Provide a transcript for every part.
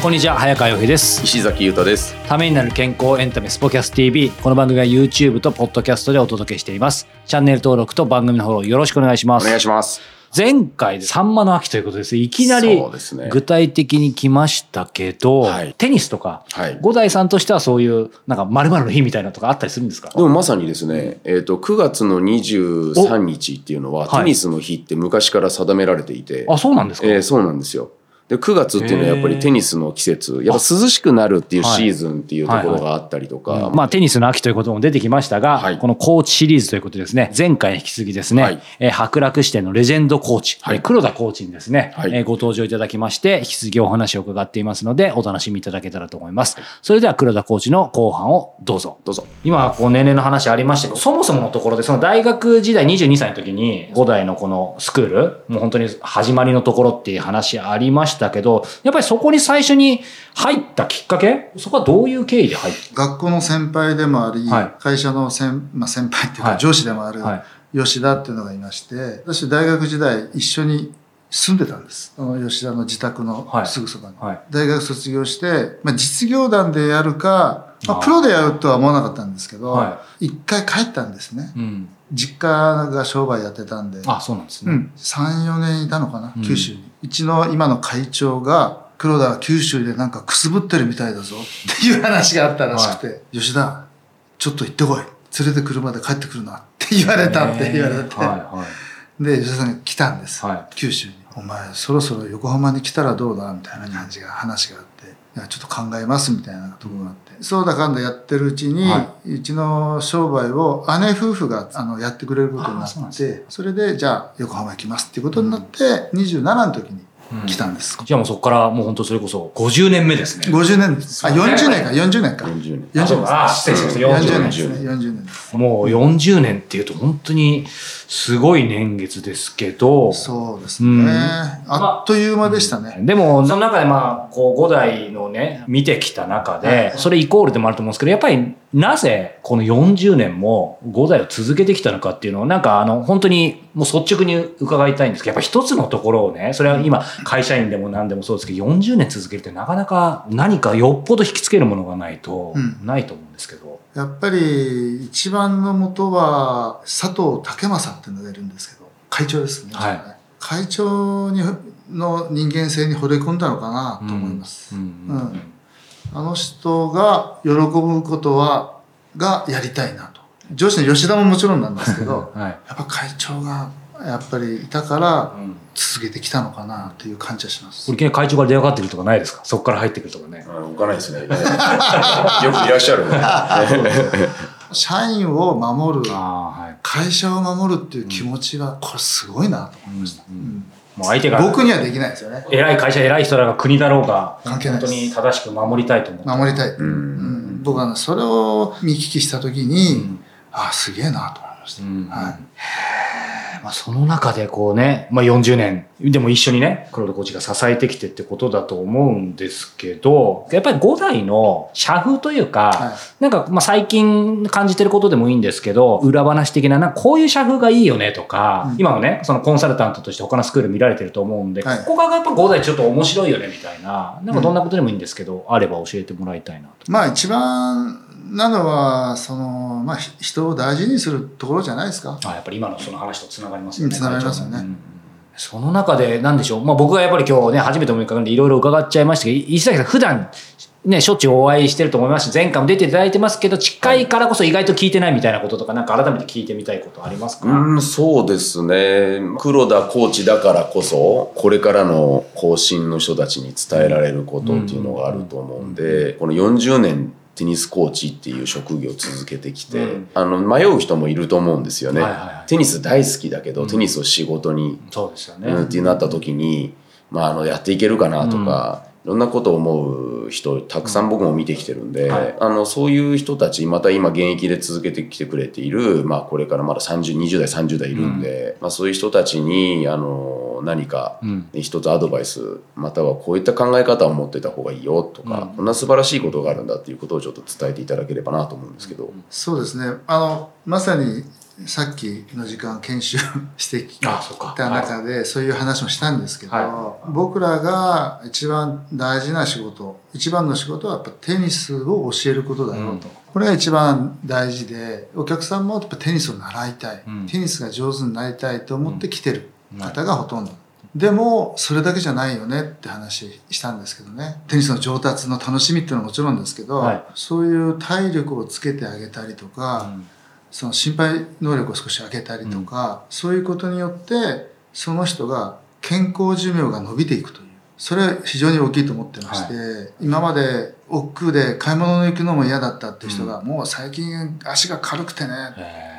こんにちは早川洋平です。石崎裕太です。ためになる健康エンタメスポキャス TV この番組は YouTube と Podcast でお届けしています。チャンネル登録と番組のフォローよろしくお願いします。お願いします。前回でサンマの秋ということです。いきなり具体的に来ましたけど、はい。テニスとか、はい。五代さんとしてはそういうなんか〇〇の日みたいなのとかあったりするんですか？でもまさにですね、えっ、と、9月の23日っていうのは、はい。テニスの日って昔から定められていて、あそうなんですか、えーそうなんですよ。で、9月っていうのはやっぱりテニスの季節、やっぱ涼しくなるっていうシーズンっていうところがあったりとか、まあ、テニスの秋ということも出てきましたが、はい。このコーチシリーズということでですね、前回に引き続きですね、はい。えー白楽支店のレジェンドコーチ、はい。えー黒田コーチにですね、はい。えーご登場いただきまして、引き続きお話を伺っていますので、お楽しみいただけたらと思います。それでは黒田コーチの後半をどうぞ。どうぞ。今、こう年齢の話ありましたけど、そもそものところで、その大学時代22歳の時に、5代のこのスクール、もう本当に始まりのところっていう話ありましたけど、やっぱりそこに最初に入ったきっかけ？そこはどういう経緯で入っ学校の先輩でもあり、はい会社の先,、まあ、先輩っていうはいか上司でもあるはい吉田っていうのがいまして、私大学時代一緒に住んでたんです。あの吉田の自宅のはいすぐそばに。はい大学卒業して、まあ、実業団でやるか、まあ、プロでやるとは思わなかったんですけど、は一回帰ったんですね。うん。実家が商売やってたんで、あ、そうなんですね。うん、3、4年いたのかな、うん九州に。うちの今の会長が、黒田は九州でなんかくすぶってるみたいだぞ。っていう話があったらしくて、吉田、ちょっと行ってこい。連れて車で帰ってくるな。って言われたって言われて、はいはい。で、吉田さんが来たんです、はい。九州に。お前、そろそろ横浜に来たらどうだみたいな感じが、話があって、いや、ちょっと考えますみたいなところがあって、そうだかんだやってるうちに、はうちの商売を姉夫婦があのやってくれることになって、それで、じゃあ横浜行きますっていうことになって、27の時に来たんです。じゃあもうそこからもう本当それこそ50年目ですね。50年です。あ、40年か、40年か。40年。40年です。あ失礼しました40 40年年ですね。40年です。もう40年っていうと本当にすごい年月ですけど、そうですうんね。あっという間でしたね。でも、その中でまあ、こう、5代のね、見てきた中で、それイコールでもあると思うんですけど、やっぱり、なぜ、この40年も5代を続けてきたのかっていうのを、なんか、あの、本当に、もう率直に伺いたいんですけど、やっぱ一つのところをね、それは今、会社員でも何でもそうですけど、40年続けるってなかなか何かよっぽど引きつけるものがないとうん、ないと思うんですけど。やっぱり一番の元は佐藤武正っていうのがいるんですけど会長ですね、はい。会長にの人間性に惚れ込んだのかなと思います、あの人が喜ぶことはがやりたいなと。上司の吉田ももちろんなんですけど はい。やっぱ会長がやっぱりいたからうん続けてきたのかなという感じはしますこれ、いきなり会長から電話かかってくるとかないですか？そこから入ってくるとかね。あ置かないですね。よくいらっしゃるね。社員を守るああ、はい。会社を守るっていう気持ちはこれすごいなと思いました、うんうんもう相手が。僕にはできないですよね偉い会社、偉い人らが国だろうが、関係ないです本当に正しく守りたいと思う。守りたい、ううんん。僕はねそれを見聞きした時に、うんああすげえなと思いました、うんはいまあ、その中でこうね、まあ、40年、でも一緒にね、黒田コーチが支えてきてってことだと思うんですけど、やっぱり5代の社風というか、はい。なんかまあ最近感じてることでもいいんですけど、裏話的な、なんかこういう社風がいいよねとか、うん。今もね、そのコンサルタントとして他のスクール見られてると思うんで、はい。ここがやっぱ5代ちょっと面白いよねみたいな、なんかどんなことでもいいんですけど、あれば教えてもらいたいなと。まあ一番なのはその、まあ、ひ人を大事にするところじゃないですか。あやっぱり今のその話とつながりますよね。うんつながりますよねその中で、なんでしょう？まあ僕がやっぱり今日ね、初めてお目にかかるんでいろいろ伺っちゃいましたけど、石崎さん普段、ね、しょっちゅうお会いしてると思いますし、前回も出ていただいてますけど、近いからこそ意外と聞いてないみたいなこととか、なんか改めて聞いてみたいことありますか、うん、そうですね。黒田コーチだからこそ、これからの後進の人たちに伝えられることっていうのがあると思うんで、この40年テニスコーチっていう職業を続けてきて、うん。あの、迷う人もいると思うんですよね。はいはいはい。テニス大好きだけど、うん。テニスを仕事に、そうですよね。うんってなった時に、まあ、あの、やっていけるかなとか、ろんなことを思う人たくさん僕も見てきてるんで、はい。あのそういう人たちまた今現役で続けてきてくれている、まあ、これからまだ3020代30代いるんで、まあ、そういう人たちにあの何かうん。一つアドバイスまたはこういった考え方を持ってた方がいいよとか、うん。こんな素晴らしいことがあるんだっていうことをちょっと伝えていただければなと思うんですけど。そうですね。あの、まさにさっきの時間研修してきた中で、そういう話もしたんですけど、は僕らが一番大事な仕事、一番の仕事はやっぱテニスを教えることだよと。うん。これが一番大事で、お客さんもやっぱテニスを習いたい、うん。テニスが上手になりたいと思って来てる方がほとんど。でも、それだけじゃないよねって話したんですけどね。テニスの上達の楽しみっていうのはもちろんですけど、はい。そういう体力をつけてあげたりとか、その心配能力を少し上げたりとか、そういうことによって、その人が健康寿命が伸びていくという。それは非常に大きいと思ってまして、今まで億劫で買い物に行くのも嫌だったっていう人が、もう最近足が軽くてね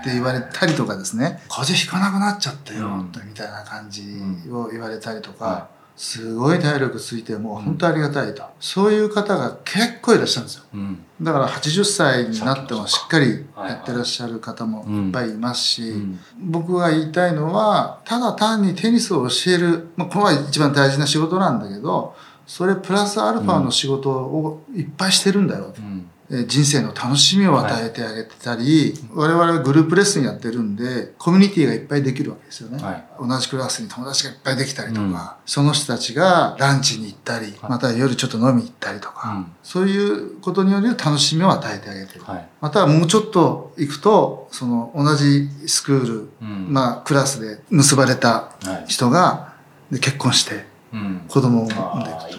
って言われたりとかですね、風邪ひかなくなっちゃったよ、うん。みたいな感じを言われたりとか、はすごい体力ついてもう本当ありがたいと。そういう方が結構いらっしゃるんですよ。うん。だから80歳になってもしっかりはいやってらっしゃる方もうん。いっぱいいますし、うん。僕が言いたいのは、ただ単にテニスを教える、まあ、これは一番大事な仕事なんだけど、それプラスアルファの仕事をいっぱいしてるんだよと。うん。えー人生の楽しみを与えてあげてたり、我々はグループレッスンやってるんで、コミュニティがいっぱいできるわけですよね。はい。同じクラスに友達がいっぱいできたりとか、うん。その人たちがランチに行ったり、または夜ちょっと飲み行ったりとか、うん。そういうことによる楽しみを与えてあげてる。はい。またはもうちょっと行くと、その同じスクール、うん。まあクラスで結ばれたはい。人がで結婚してうん。子供を産んでいくと。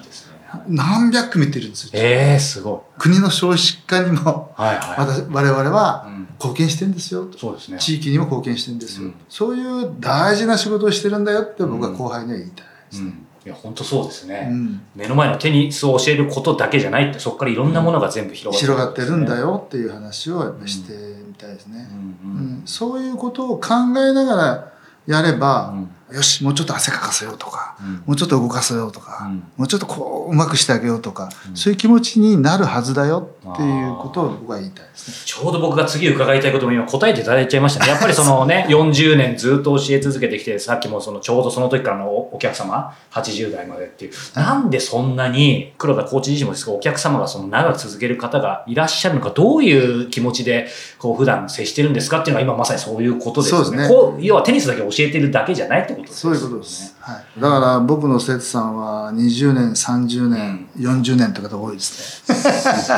何百組っているんですよ。ええすご国の少子化にも、いはいはい。私我々はうん。貢献してんですよ。そうですね。地域にも貢献してんですよ。うん。そういう大事な仕事をしてるんだよって僕は後輩には言いたいですね。うん。いや本当そうですね、うん。目の前のテニスを教えることだけじゃないってそこからいろんなものが全部広がって広がってるんだよ、よっていう話をやっぱりしてみたいですね。うん。うん。そういうことを考えながらやればう、んよし、もうちょっと汗かかせようとか、うんもうちょっと動かせようとか、うんもうちょっとこう、うまくしてあげようとか、うんそういう気持ちになるはずだよっていうことを僕は言いたいですね。ちょうど僕が次伺いたいことも今答えていただいちゃいましたね。やっぱりそのね、40年ずっと教え続けてきて、さっきもそのちょうどその時からのおお客様、80代までっていう、なんでそんなに黒田コーチ自身もですけど、お客様がその長く続ける方がいらっしゃるのか、どういう気持ちでこう普段接してるんですかっていうのは今まさにそういうことですよね。そうですねこう要はテニスだけ教えてるだけじゃないってことですそういうことです。はい。だから僕の生徒さんは20年、30年、40年とか多いですね。す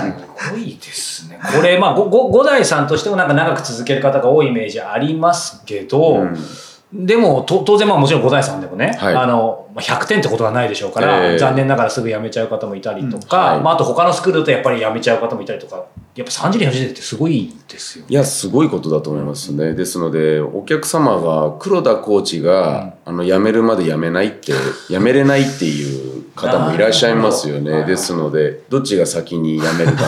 ごいですね。これ、まあ、ごご五代さんとしてもなんか長く続ける方が多いイメージありますけど、うんでも、と当然まあもちろん五代さんでもね、はいあの、まあ100点ってことはないでしょうから、ええ残念ながらすぐ辞めちゃう方もいたりとか、うんはいまああと他のスクールだとやっぱり辞めちゃう方もいたりとか、やっぱ30年、40年ってすごいですよ。いや、すごいことだと思いますね。ですので、お客様が、黒田コーチが、あの、辞めるまで辞めないって、辞めれないっていう方もいらっしゃいますよね。ですので、どっちが先に辞めるか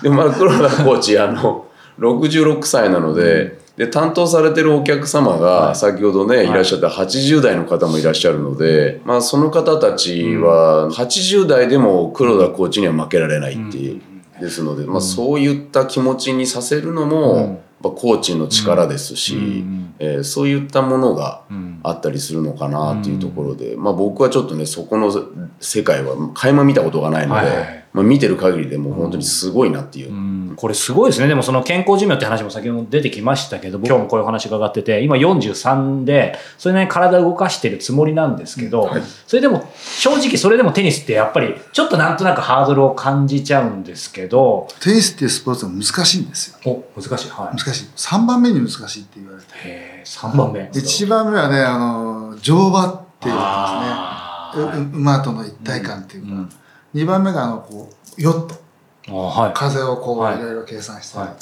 と。でも、まだ黒田コーチ、あの、66歳なので、で、担当されてるお客様が、先ほどね、いらっしゃった80代の方もいらっしゃるので、まあ、その方たちは、80代でも黒田コーチには負けられないっていう。ですので、まあ、そういった気持ちにさせるのも、うん。コーチの力ですし、うんえーそういったものがうん。あったりするのかなっていうところで、まあ、僕はちょっとねそこの世界は垣間見たことがないので、はいはいまあ、見てる限りでもう本当にすごいなっていう。うんこれすごいですね。でもその健康寿命って話も先ほど出てきましたけど、今日もこういう話伺ってて、今43で、それなりに体を動かしてるつもりなんですけど、はいそれでも正直それでもテニスってやっぱりちょっとなんとなくハードルを感じちゃうんですけど、テニスっていうスポーツは難しいんですよ。お、難しい。はい。難しい。3番目に難しいって言われて。へー3番目。1番目はね、あの、乗馬っていうですね。う馬との一体感っていうか。うん2番目があの、こう、ヨット。あはい。風をこう、はいいろいろ計算したり、は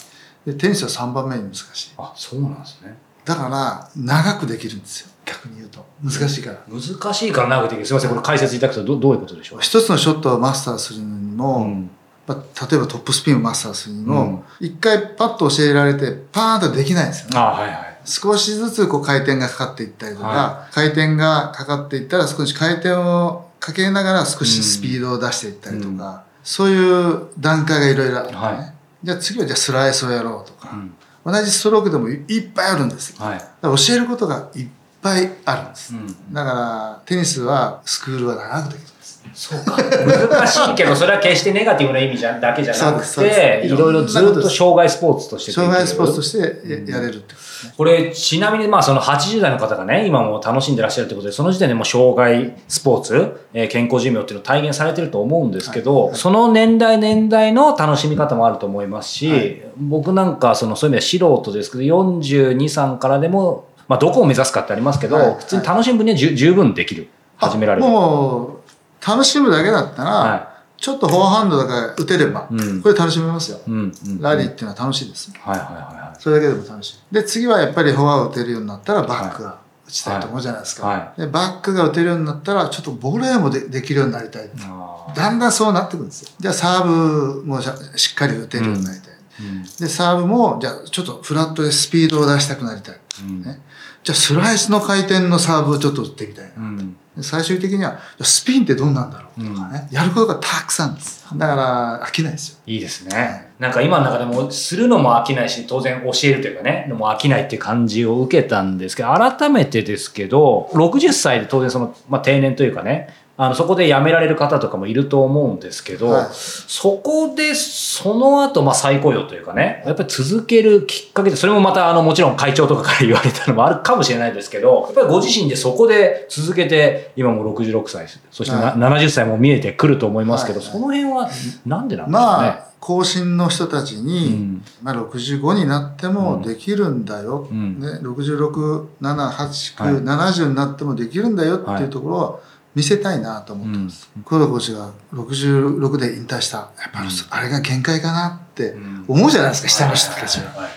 で、テニスは3番目に難しい。あ、そうなんですね。だから、長くできるんですよ。逆に言うと。難しいから。難しいから長くできる。すみません、これ解説いただくとどどういうことでしょう？一つのショットをマスターするのにも、うんまあ、例えばトップスピンをマスターするにうんも、一、回パッと教えられて、パーンとできないんですよね。あはいはい。少しずつこう回転がかかっていったりとか、は回転がかかっていったら少し回転をかけながら少しスピードを出していったりとか、そういう段階がいろいろあってね、はいじゃあ次はじゃあスライスをやろうとか、うん同じストロークでもいいっぱいあるんですよ。はい。だから教えることがいっぱいあるんです。うんだからテニスはスクールは長くできる。そうか。難しいけど、それは決してネガティブな意味じゃだけじゃなくて、すいろいろずっと障害スポーツとして障害スポーツとしてややれるってこ。これ、ちなみに、まあ、その80代の方がね、今も楽しんでらっしゃるということで、その時点でもう障害スポーツ、えー健康寿命っていうのを体現されてると思うんですけど、その年代年代の楽しみ方もあると思いますし、はい僕なんか、その、そういう意味では素人ですけど、42、3からでも、まあ、どこを目指すかってありますけど、はい普通に楽しむ分には十十分できる。始められる。あもう楽しむだけだったら、はちょっとフォアハンドだから打てれば、うんこれ楽しめますよ。い。うん、うん。ラリーっていうのは楽しいです。はいはいはいはい。それだけでも楽しい。で、次はやっぱりフォアを打てるようになったらバックが打ちたいと思うじゃないですか。はでバックが打てるようになったら、ちょっとボレーもでできるようになりたい。あだんだんそうなってくるんですよ。じゃあサーブもしゃしっかり打てるようになりたい。ーうんで、サーブも、じゃあちょっとフラットでスピードを出したくなりたい。うんねじゃあスライスの回転のサーブをちょっと打ってみたいな。うんで最終的には、スピンってどうなんだろう？とかね、やることがたくさんです。だから飽きないですよ。いいですね。なんか今の中でもするのも飽きないし、当然教えるというかね、のも飽きないっていう感じを受けたんですけど、改めてですけど、60歳で当然その、まあ、定年というかね、あの、そこで辞められる方とかもいると思うんですけど、はい。そこで、その後、まあ、再雇用というかね、やっぱり続けるきっかけで、それもまた、あの、もちろん会長とかから言われたのもあるかもしれないですけど、やっぱりご自身でそこで続けて、今も66歳、そしてな、はい。70歳も見えてくると思いますけど、はい。その辺はなんでなんですかね？まあ、後進の人たちに、うん。まあ、65になってもできるんだよ、うん。ね、66、7、8、はい。9、70になってもできるんだよってはいいうところを見せたいなと思ってます。黒田コーチが66で引退した。やっぱりあれが限界かなって思うじゃないですか、下の人たちは。はい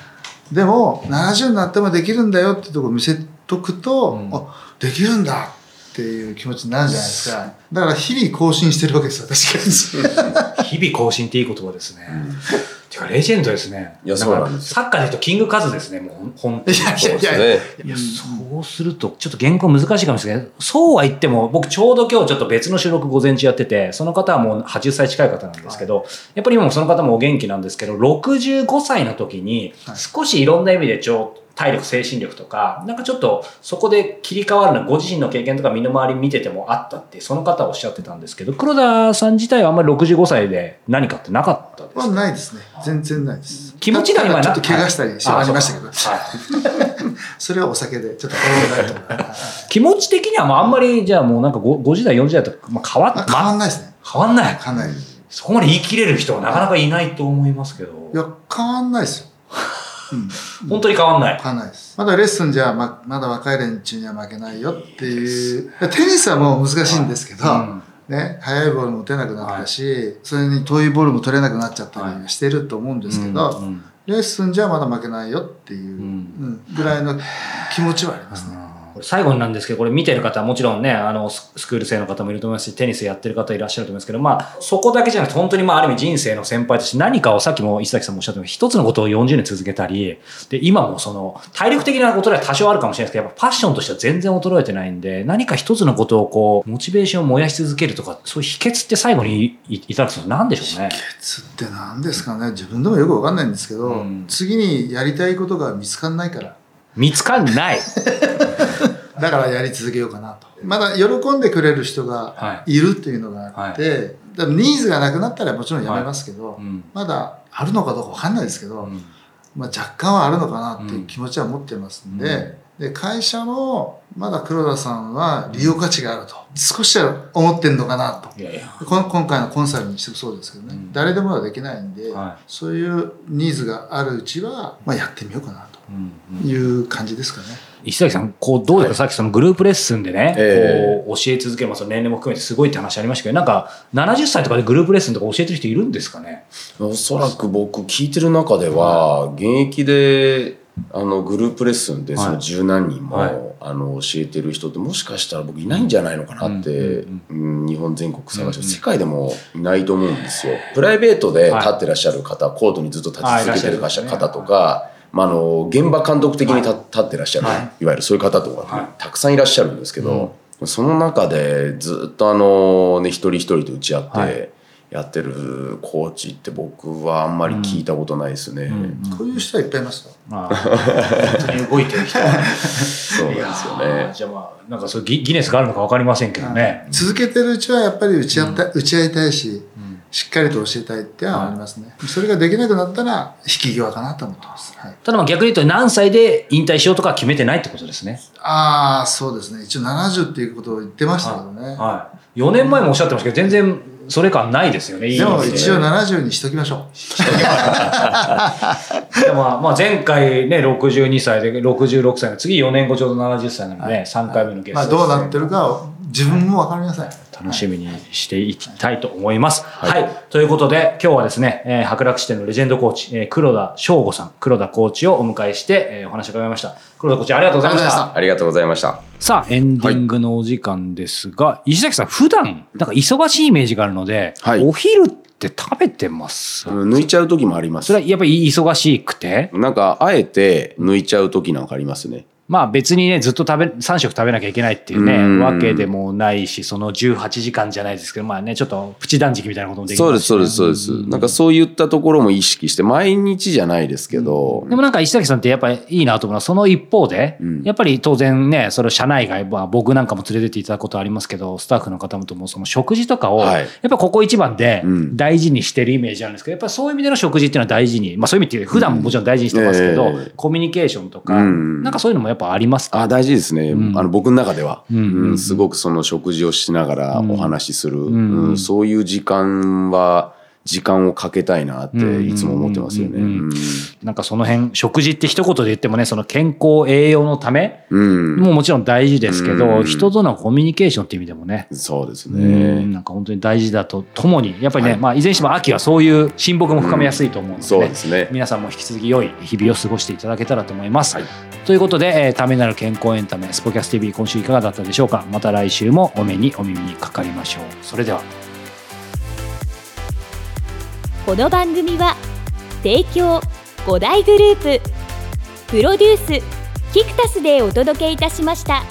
でも、70になってもできるんだよってところを見せとくと、うんあ、できるんだっていう気持ちになるじゃないですか。だから日々更新してるわけですよ、私が。日々更新っていい言葉ですね。てか、レジェンドですね。いやそうなんですよサッカーで言うとキングカズですね、もう、本当に。いやいやそうですね。いや、そうすると、ちょっと原稿難しいかもしれないそうは言っても、僕ちょうど今日ちょっと別の収録午前中やってて、その方はもう80歳近い方なんですけど、やっぱり今もその方もお元気なんですけど、65歳の時にはい、少しいろんな意味でちょ体力、精神力とか、なんかちょっとそこで切り替わるのはご自身の経験とか身の回り見ててもあったって、その方はおっしゃってたんですけど、黒田さん自体はあんまり65歳で何かってなかったですか？はないですね。全然ないです。気持ちが今なちょっと怪我したりしはいありましたけど、はい それはお酒でちょっとと 気持ち的にはもうあんまり、じゃあもうなんかご50代、40代とか、まあ、変わっ、あ変わまんないですね。変わんない。かなり。いそこまで言い切れる人はなかなかいないと思いますけど。や、変わんないですよ。うん。本当に変わんない。変わんないです。まだレッスンじゃままだ若い連中には負けないよっていう。テニスはもう難しいんですけど、うんね、速いボールも打てなくなったし、それに遠いボールも取れなくなっちゃったりしてると思うんですけど、うんうんレッスンじゃまだ負けないよっていう、ぐらいの気持ちはありますね。最後になんですけど、これ見てる方はもちろんね、あの、ススクール生の方もいると思いますし、テニスやってる方いらっしゃると思います。けど、まあ、そこだけじゃなくて、本当にまあ、ある意味人生の先輩として何かをさっきも石崎さんもおっしゃったように、一つのことを40年続けたり、で、今もその、体力的なことでは多少あるかもしれないですけど、やっぱファッションとしては全然衰えてないんで、何か一つのことをこう、モチベーションを燃やし続けるとか、そういう秘訣って最後にいただくと何でしょうね。つって何ですかね。自分でもよくわかんないんですけど、うん。次にやりたいことが見つかんないから見つかんない。だからやり続けようかなと。まだ喜んでくれる人がはい。るっていうのがあって、だからニーズがなくなったらもちろんやめますけど、うん。まだあるのかどうかわかんないですけど、うん。まあ、若干はあるのかなっていう気持ちは持ってますんで,、で会社もまだ黒田さんは利用価値があると。少しは思ってんのかなと。いやいや。今回のコンサルにしてもそうですけどね、うん。誰でもはできないんで、はそういうニーズがあるうちは、まあ、やってみようかなうんうんという感じですかね。石崎さん、こう、どうですか、さっきそのグループレッスンでね、えこう、教え続ける、まあ、その年齢も含めてすごいって話ありましたけど、なんか、70歳とかでグループレッスンとか教えてる人いるんですかね？おそらく僕聞いてる中では、現役で、あの、グループレッスンで、はい。その十何人も、はい。あの、教えてる人って、もしかしたら僕いないんじゃないのかなって、うんうん日本全国探して、うん世界でもいないと思うんですよ。プライベートで立ってらっしゃる方、コートにずっと立ち続けてる方とか、まあ、あの、現場監督的に立立ってらっしゃる、はい。い、わゆるそういう方とか、はい。たくさんいらっしゃるんですけど、その中でずっとあのね一人一人と打ち合っはい。てやってるコーチって僕はあんまり聞いたことないですね、こういう人はいっぱいいますよ。まあ、本当に動いてる人は そうなんですよね。じゃあまあなんかそういうギギネスがあるのか分かりませんけどね、続けてるうちはやっぱり打ち合った、打ち合いたいし、しっかりと教えたいってのはありますね。それができなくなったら引き際かなと思ってます。はい、ただまあ逆に言うと何歳で引退しようとかは決めてないってことですね。ああ、そうですね。一応70っていうことを言ってましたけどね。はい。4年前もおっしゃってましたけど、全然それ感ないですよね。いいでも一応70にしときましょでもまあまあ前回ね、62歳で66歳の次4年後ちょうど70歳なので、ね、3回目のゲう。まあストどうなってるかを自分もわかりません。楽しみにしていきたいと思います。はい。ということで、今日はですね、えー白楽支店のレジェンドコーチ、えー黒田翔吾さん、黒田コーチをお迎えして、えーお話を伺いました。黒田コーチありがとうございました。ありがとうございました。さあ、エンディングのお時間ですが、石崎さん、普段、なんか忙しいイメージがあるので、はい。お昼って食べてます、抜いちゃう時もあります。それはやっぱり忙しくて、なんかあえて抜いちゃう時なんかありますねまあ別にね、ずっと食べ、3食食べなきゃいけないっていうね、うん。わけでもないし、その18時間じゃないですけど、まあね、ちょっとプチ断食みたいなこともできそうですそうですそうです、なんかそういったところも意識して毎日じゃないですけど、でもなんか石崎さんってやっぱりいいなと思うのは、その一方で、うん。やっぱり当然ね、それを社内外、まあ、僕なんかも連れてっていただくことありますけど、スタッフの方もともその食事とかを、はい。やっぱここ一番でうん。大事にしてるイメージあるんですけど、やっぱそういう意味での食事っていうのは大事に、まあそういう意味って普段ももちろん大事にしてますけど、コミュニケーションとか、うん。なんかそういうのもやっぱありますか？あ大事ですね、うん。あの僕の中では、うんうんすごくその食事をしながらお話しする、んうん。そういう時間は時間をかけたいなっていつも思ってますよね。なんかその辺、食事って一言で言ってもね、その健康栄養のためうん。ももちろん大事ですけど、うん。人とのコミュニケーションっていう意味でもね、そうですうんね。なんか本当に大事だとともに、やっぱりね、はい。まあいずれにしても秋はそういう親睦も深めやすいと思うので,、そうですね。皆さんも引き続き良い日々を過ごしていただけたらと思います。はいということで、えーためなる健康エンタメ、スポキャス TV 今週いかがだったでしょうか？また来週もお目にお耳にかかりましょう。それでは。この番組は提供5大グループプロデュースキクタスでお届けいたしました。